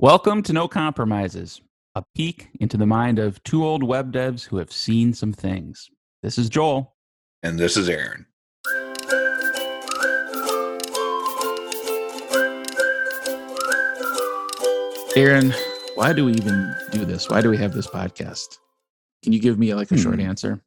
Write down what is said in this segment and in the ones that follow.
Welcome to No Compromises, a peek into the mind of two old web devs who have seen some things. This is Joel. And this is Aaron. Aaron, why do we even do this? Why do we have this podcast? Can you give me like a Hmm. short answer?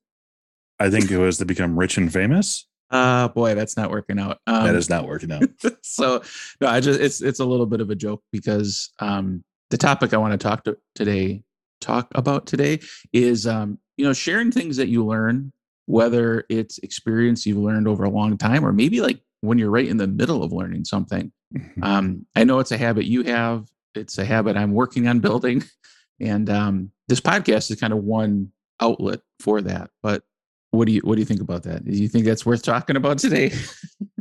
I think it was to become rich and famous. Uh boy, that's not working out. Um, that is not working out. so no, I just it's it's a little bit of a joke because um the topic I want to talk to today talk about today is um you know sharing things that you learn whether it's experience you've learned over a long time or maybe like when you're right in the middle of learning something Mhm. um, I know it's a habit you have. It's a habit I'm working on building, and um, this podcast is kind of one outlet for that. But what do you what do you think about that? Do you think that's worth talking about today?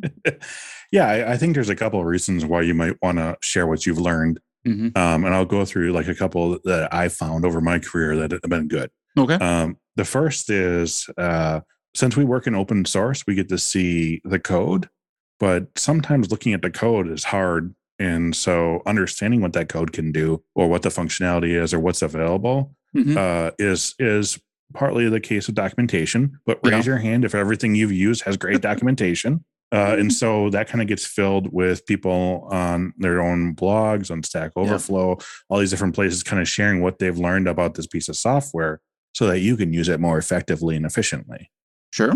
yeah, I, I think there's a couple of reasons why you might want to share what you've learned. Mhm. Um, and I'll go through like a couple that I found over my career that have been good. Okay. Um, the first is uh, since we work in open source, we get to see the code, but sometimes looking at the code is hard. And so understanding what that code can do or what the functionality is or what's available Mhm. uh, is is partly the case of documentation. But Yeah. raise your hand if everything you've used has great documentation. Uh, and so that kind of gets filled with people on their own blogs, on Stack Overflow, all these different places, kind of sharing what they've learned about this piece of software, so that you can use it more effectively and efficiently. Sure.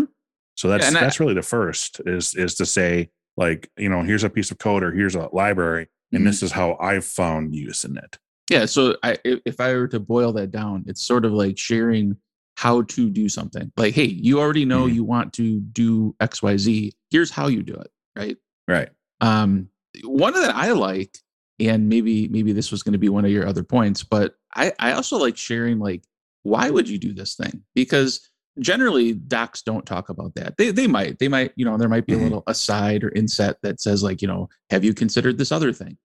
So that's I- that's really the first is is to say like you know here's a piece of code or here's a library, and Mhm. this is how I've found use in it. Yeah. So I, if I were to boil that down, it's sort of like sharing how to do something. Like, hey, you already know Mhm. you want to do X, Y, Z. Here's how you do it. Right. Right. um one that i like and maybe maybe this was going to be one of your other points but i i also like sharing like why would you do this thing because generally docs don't talk about that they they might they might you know there might be Mhm. a little aside or inset that says like you know have you considered this other thing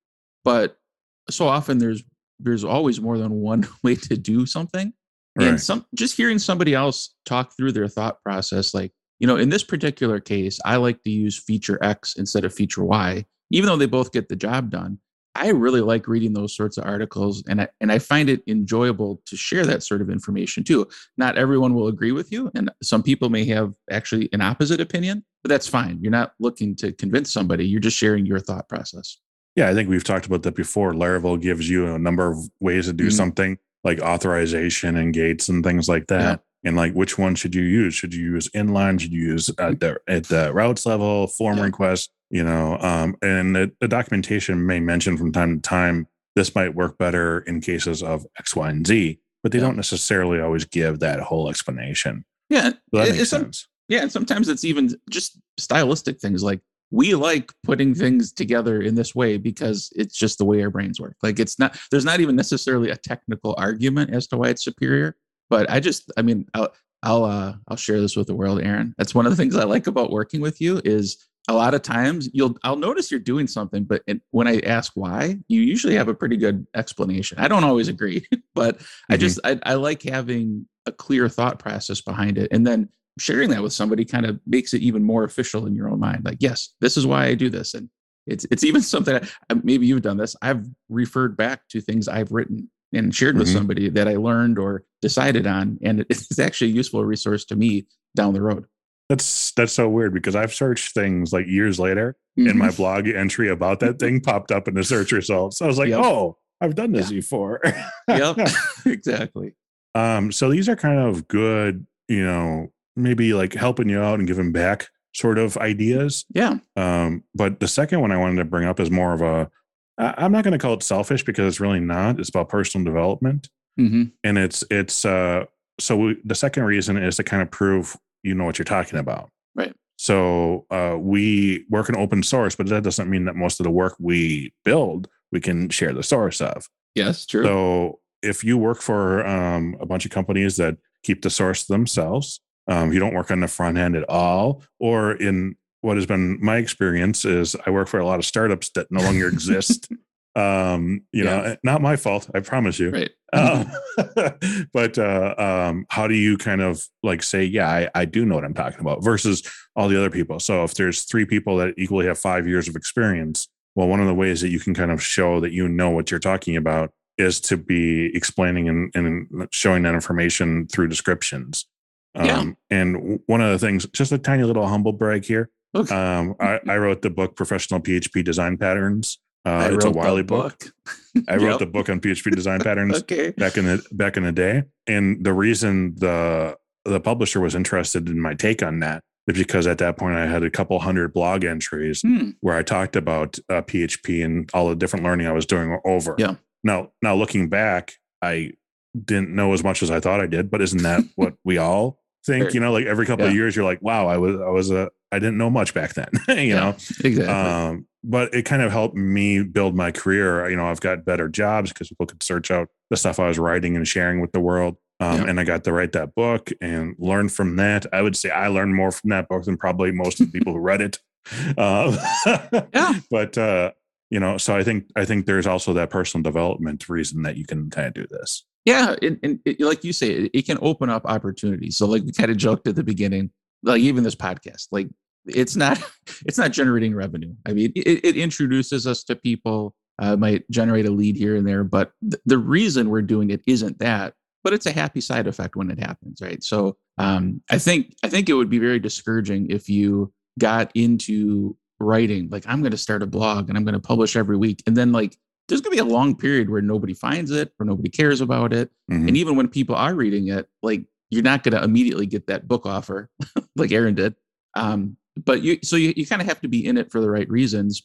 but so often there's there's always more than one way to do something and some just hearing somebody else talk through their thought process like you know in this particular case i like to use feature x instead of feature y even though they both get the job done. I really like reading those sorts of articles and i and i find it enjoyable to share that sort of information too. Not everyone will agree with you and some people may have actually an opposite opinion but that's fine. You're not looking to convince somebody you're just sharing your thought process. Yeah, I think we've talked about that before. Laravel gives you a number of ways to do Mhm. something like authorization and gates and things like that. And like, which one should you use? Should you use inline? Should you use at the, at the routes level, form Yeah. request? You know, um, and the, the documentation may mention from time to time this might work better in cases of X, Y, and Z, but they Yeah. don't necessarily always give that whole explanation. yeah So that it- makes it's some- sense. Yeah, and sometimes it's even just stylistic things like we like putting things together in this way because it's just the way our brains work. Like it's not there's not even necessarily a technical argument as to why it's superior, but I just I mean I'll I'll uh I'll share this with the world, Aaron. That's one of the things I like about working with you is a lot of times you'll I'll notice you're doing something, but when I ask why, you usually have a pretty good explanation. I don't always agree, but I Mhm. just I, I like having a clear thought process behind it, and then sharing that with somebody kind of makes it even more official in your own mind. Like, yes, this is why I do this, and it's it's even something. I, maybe you've done this. I've referred back to things I've written and shared with Mhm. somebody that I learned or decided on, and it's actually a useful resource to me down the road. That's that's so weird because I've searched things like years later and my Mhm. blog entry about that thing popped up in the search results. I was like, Yep. oh, I've done this before. yep, exactly. um, so these are kind of good, you know, maybe like helping you out and giving back sort of ideas. Yeah, Um, but the second one I wanted to bring up is more of a, I'm not going to call it selfish because it's really not. It's about personal development, hmm and it's it's uh. So we, the second reason is to kind of prove you know what you're talking about. Right. So uh, we work in open source, but that doesn't mean that most of the work we build we can share the source of. yes, true. So if you work for um, a bunch of companies that keep the source themselves, um, you don't work on the front end at all, or in what has been my experience is I work for a lot of startups that no longer exist. Um, you know, not my fault, I promise you. right. Um, but uh, um, how do you kind of like say, yeah, I, I do know what I'm talking about versus all the other people? So if there's three people that equally have five years of experience, well, one of the ways that you can kind of show that you know what you're talking about is to be explaining and, and showing that information through descriptions. Yeah. Um, and one of the things, just a tiny little humble brag here. Okay. Um, I, I wrote the book Professional PHP Design Patterns. Uh, it's a the Wiley book. I wrote Yep. the book on PHP design patterns Okay. back in the back in the day. And the reason the the publisher was interested in my take on that is because at that point I had a couple hundred blog entries Hmm. where I talked about uh, PHP and all the different learning I was doing over. Yeah. Now, now looking back, I didn't know as much as I thought I did. But isn't that what we all think? Sure. You know, like every couple of years, you're like, "Wow, I was, I was a, I didn't know much back then." you Yeah, know, Exactly. um, but it kind of helped me build my career. You know, I've got better jobs because people could search out the stuff I was writing and sharing with the world. Um, Yeah. And I got to write that book and learn from that. I would say I learned more from that book than probably most of the people who read it. Um, Yeah. But uh, you know, so I think I think there's also that personal development reason that you can kind of do this. Yeah, and, and it, like you say, it, it can open up opportunities. So, like we kind of joked at the beginning, like even this podcast, like it's not it's not generating revenue. I mean, it, it introduces us to people, uh, might generate a lead here and there, but th- the reason we're doing it isn't that. But it's a happy side effect when it happens, right? So, um, I think I think it would be very discouraging if you got into writing like I'm going to start a blog and I'm going to publish every week, and then like there's going to be a long period where nobody finds it or nobody cares about it. Mhm. And even when people are reading it, like you're not going to immediately get that book offer like Aaron did. Um, but you, so you, you kind of have to be in it for the right reasons,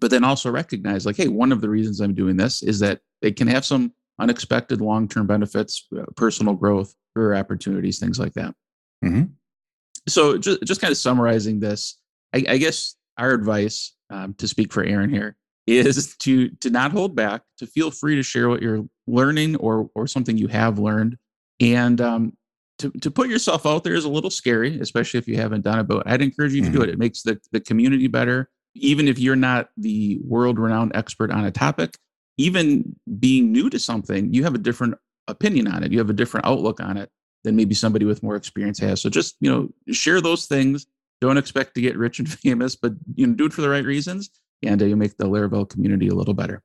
but then also recognize like, hey, one of the reasons I'm doing this is that it can have some unexpected long term benefits, uh, personal growth, career opportunities, things like that. Mhm. So just, just kind of summarizing this, I, I guess our advice um, to speak for Aaron here is to to not hold back, to feel free to share what you're learning or or something you have learned, and um, to to put yourself out there is a little scary, especially if you haven't done it. But I'd encourage you to do it. It makes the the community better, even if you're not the world renowned expert on a topic. Even being new to something, you have a different opinion on it. You have a different outlook on it than maybe somebody with more experience has. So just you know share those things. Don't expect to get rich and famous, but you know do it for the right reasons, and you'll make the Laravel community a little better.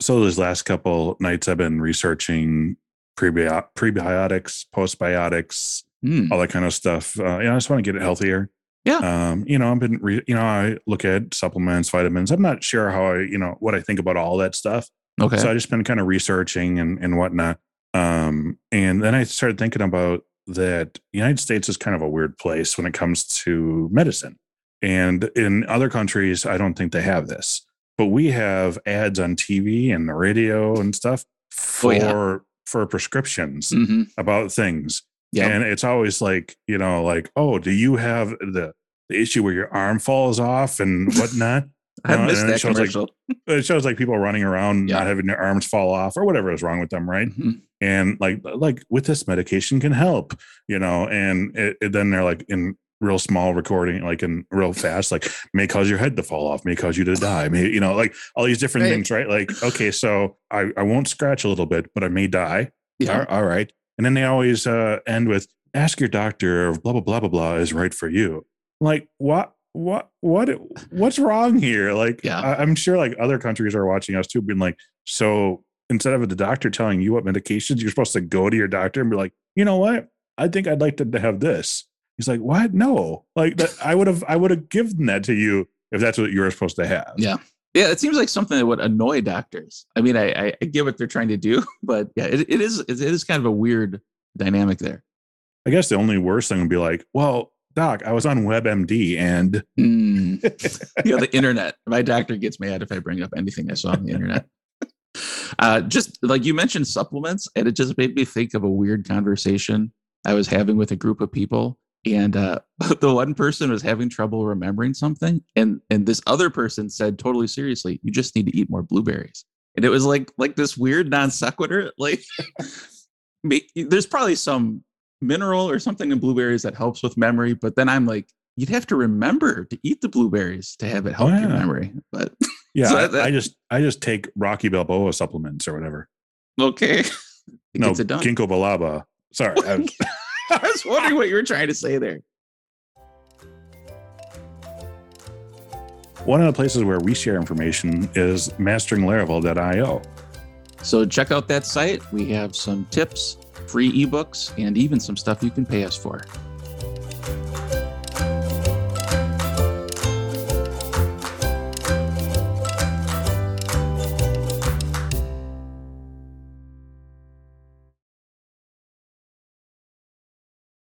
So those last couple nights, I've been researching prebio- prebiotics, postbiotics, Hmm. all that kind of stuff. Uh, you know, I just want to get it healthier. Yeah. Um, you know, I've been, re- you know, I look at supplements, vitamins. I'm not sure how I, you know, what I think about all that stuff. Okay. So I just been kind of researching and, and whatnot. Um, and then I started thinking about that the United States is kind of a weird place when it comes to medicine. And in other countries, I don't think they have this, but we have ads on TV and the radio and stuff for, Oh, yeah. for prescriptions hmm about things. Yeah. And it's always like, you know, like, oh, do you have the, the issue where your arm falls off and whatnot? I No, missed that shows, like, commercial. it shows like people running around Yeah. not having their arms fall off or whatever is wrong with them, right? Mhm. And like, like with this medication can help, you know. And it, it- then they're like in real small recording, like in real fast, like may cause your head to fall off, may cause you to die, may you know, like all these different Right. things, right? Like, okay, so I I won't scratch a little bit, but I may die. Yeah. All- all right. And then they always uh, end with ask your doctor if blah blah blah blah blah is right for you. Like what what what what's wrong here? Like Yeah. I, I'm sure like other countries are watching us too, being like, so instead of the doctor telling you what medications, you're supposed to go to your doctor and be like, you know what? I think I'd like to, to have this. He's like, what? No. Like that I would have I would have given that to you if that's what you were supposed to have. Yeah. Yeah, it seems like something that would annoy doctors. I mean, I, I, I get what they're trying to do, but yeah, it, it is it is kind of a weird dynamic there. I guess the only worst thing would be like, well, doc, I was on WebMD and Hmm. you know, the internet. My doctor gets mad if I bring up anything I saw on the internet. Uh, just like you mentioned supplements, and it just made me think of a weird conversation I was having with a group of people. And uh, the one person was having trouble remembering something, and and this other person said totally seriously, "You just need to eat more blueberries." And it was like like this weird non sequitur. Like, there's probably some mineral or something in blueberries that helps with memory. But then I'm like, you'd have to remember to eat the blueberries to have it help yeah. your memory. But yeah, so that, that, I just I just take Rocky Balboa supplements or whatever. Okay. It no, ginkgo biloba. Sorry. I was, I was wondering what you were trying to say there. One of the places where we share information is masteringlaravel.io. So check out that site. We have some tips, free ebooks, and even some stuff you can pay us for.